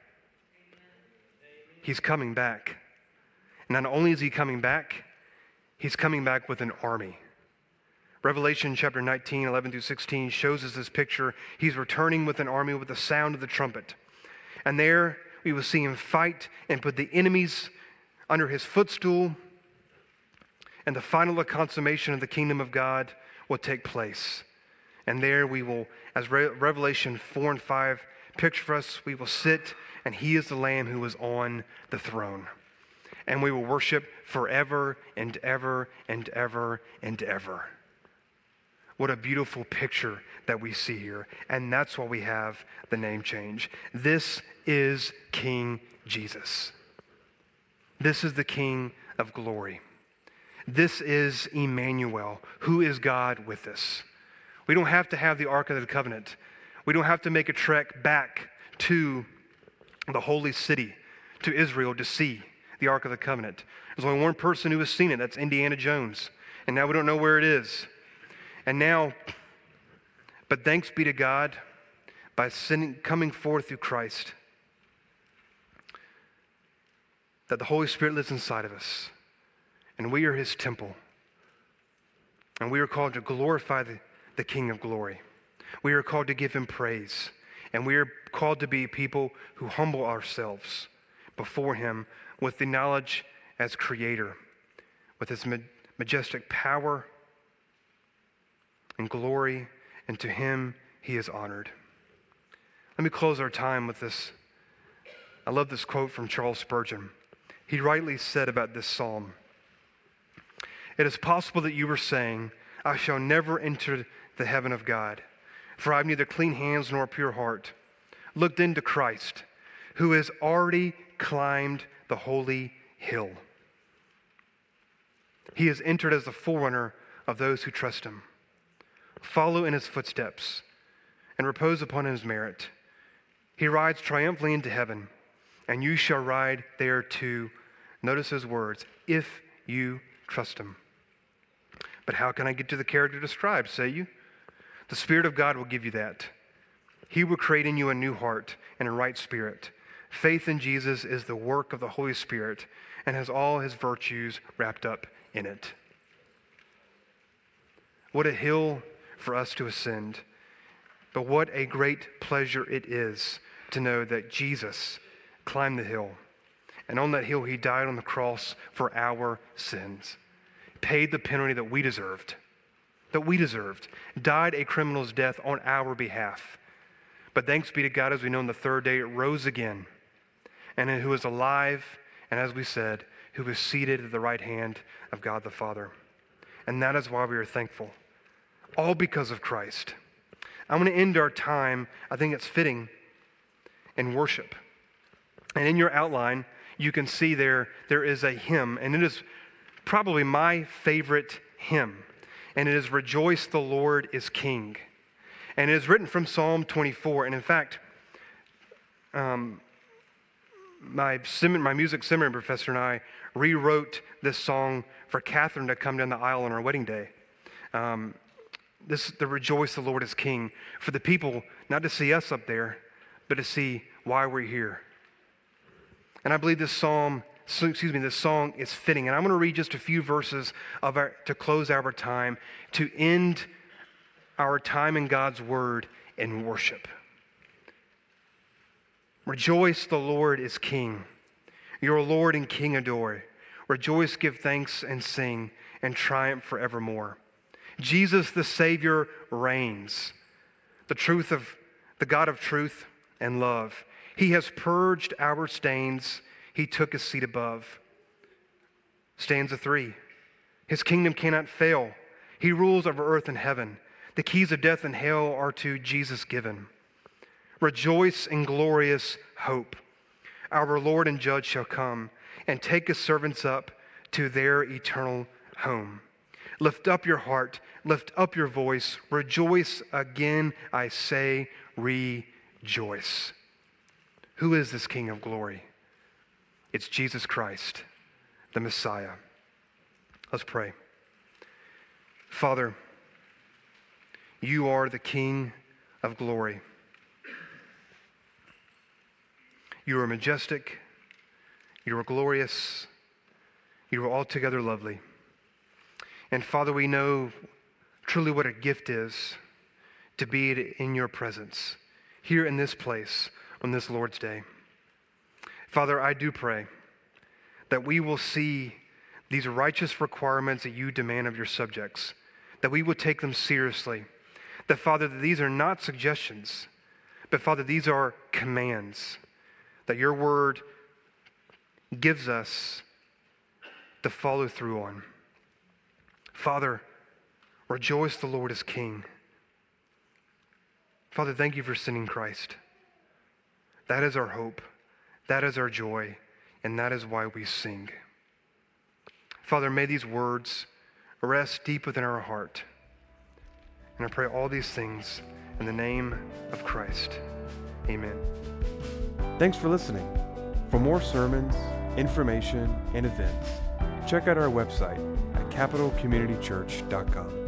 A: He's coming back. Not only is he coming back, he's coming back with an army. Revelation chapter 19, 11 through 16 shows us this picture. He's returning with an army with the sound of the trumpet. And there we will see him fight and put the enemies under his footstool and the final consummation of the kingdom of God will take place. And there we will, as Re- Revelation 4 and 5 picture for us, we will sit and he is the Lamb who is on the throne. And we will worship forever and ever and ever and ever. What a beautiful picture that we see here. And that's why we have the name change. This is King Jesus. This is the King of glory. This is Emmanuel, who is God with us. We don't have to have the Ark of the Covenant. We don't have to make a trek back to the holy city, to Israel, to see the Ark of the Covenant. There's only one person who has seen it. That's Indiana Jones. And now we don't know where it is. And now, but thanks be to God by sending, coming forth through Christ, that the Holy Spirit lives inside of us and we are his temple. And we are called to glorify the, the King of glory. We are called to give him praise. And we are called to be people who humble ourselves before him with the knowledge as creator, with his majestic power and glory, and to him he is honored. Let me close our time with this. I love this quote from Charles Spurgeon. He rightly said about this psalm. It is possible that you were saying, I shall never enter the heaven of God, for I have neither clean hands nor a pure heart. Look then to Christ, who has already climbed the holy hill. He has entered as the forerunner of those who trust him. Follow in his footsteps and repose upon his merit. He rides triumphantly into heaven, and you shall ride there too. Notice his words if you trust him. But how can I get to the character described, say you? The Spirit of God will give you that. He will create in you a new heart and a right spirit. Faith in Jesus is the work of the Holy Spirit and has all his virtues wrapped up in it. What a hill for us to ascend. But what a great pleasure it is to know that Jesus climbed the hill. And on that hill, he died on the cross for our sins paid the penalty that we deserved, that we deserved, died a criminal's death on our behalf. But thanks be to God, as we know on the third day, it rose again, and who is alive, and as we said, who is seated at the right hand of God the Father. And that is why we are thankful, all because of Christ. I'm going to end our time, I think it's fitting, in worship. And in your outline, you can see there, there is a hymn, and it is probably my favorite hymn, and it is Rejoice, the Lord is King. And it is written from Psalm 24. And in fact, um, my, my music seminary professor and I rewrote this song for Catherine to come down the aisle on our wedding day. Um, this the rejoice the Lord is King for the people not to see us up there, but to see why we're here. And I believe this psalm excuse me, this song is fitting. And I'm going to read just a few verses of our, to close our time, to end our time in God's word in worship. Rejoice, the Lord is King. Your Lord and King adore. Rejoice, give thanks, and sing. and triumph forevermore. Jesus the Savior reigns. The truth of the God of truth and love. He has purged our stains. He took his seat above. Stanza three. His kingdom cannot fail. He rules over earth and heaven. The keys of death and hell are to Jesus given. Rejoice in glorious hope. Our Lord and Judge shall come and take his servants up to their eternal home. Lift up your heart, lift up your voice, rejoice again, I say, rejoice. Who is this King of glory? It's Jesus Christ, the Messiah. Let's pray. Father, you are the King of glory. You are majestic. You are glorious. You are altogether lovely. And Father, we know truly what a gift is to be in your presence here in this place on this Lord's Day. Father, I do pray that we will see these righteous requirements that you demand of your subjects, that we will take them seriously. That, Father, that these are not suggestions, but, Father, these are commands that your word gives us to follow through on. Father, rejoice the Lord is King. Father, thank you for sending Christ. That is our hope, that is our joy, and that is why we sing. Father, may these words rest deep within our heart. And I pray all these things in the name of Christ. Amen.
B: Thanks for listening. For more sermons, information, and events, check out our website at capitalcommunitychurch.com.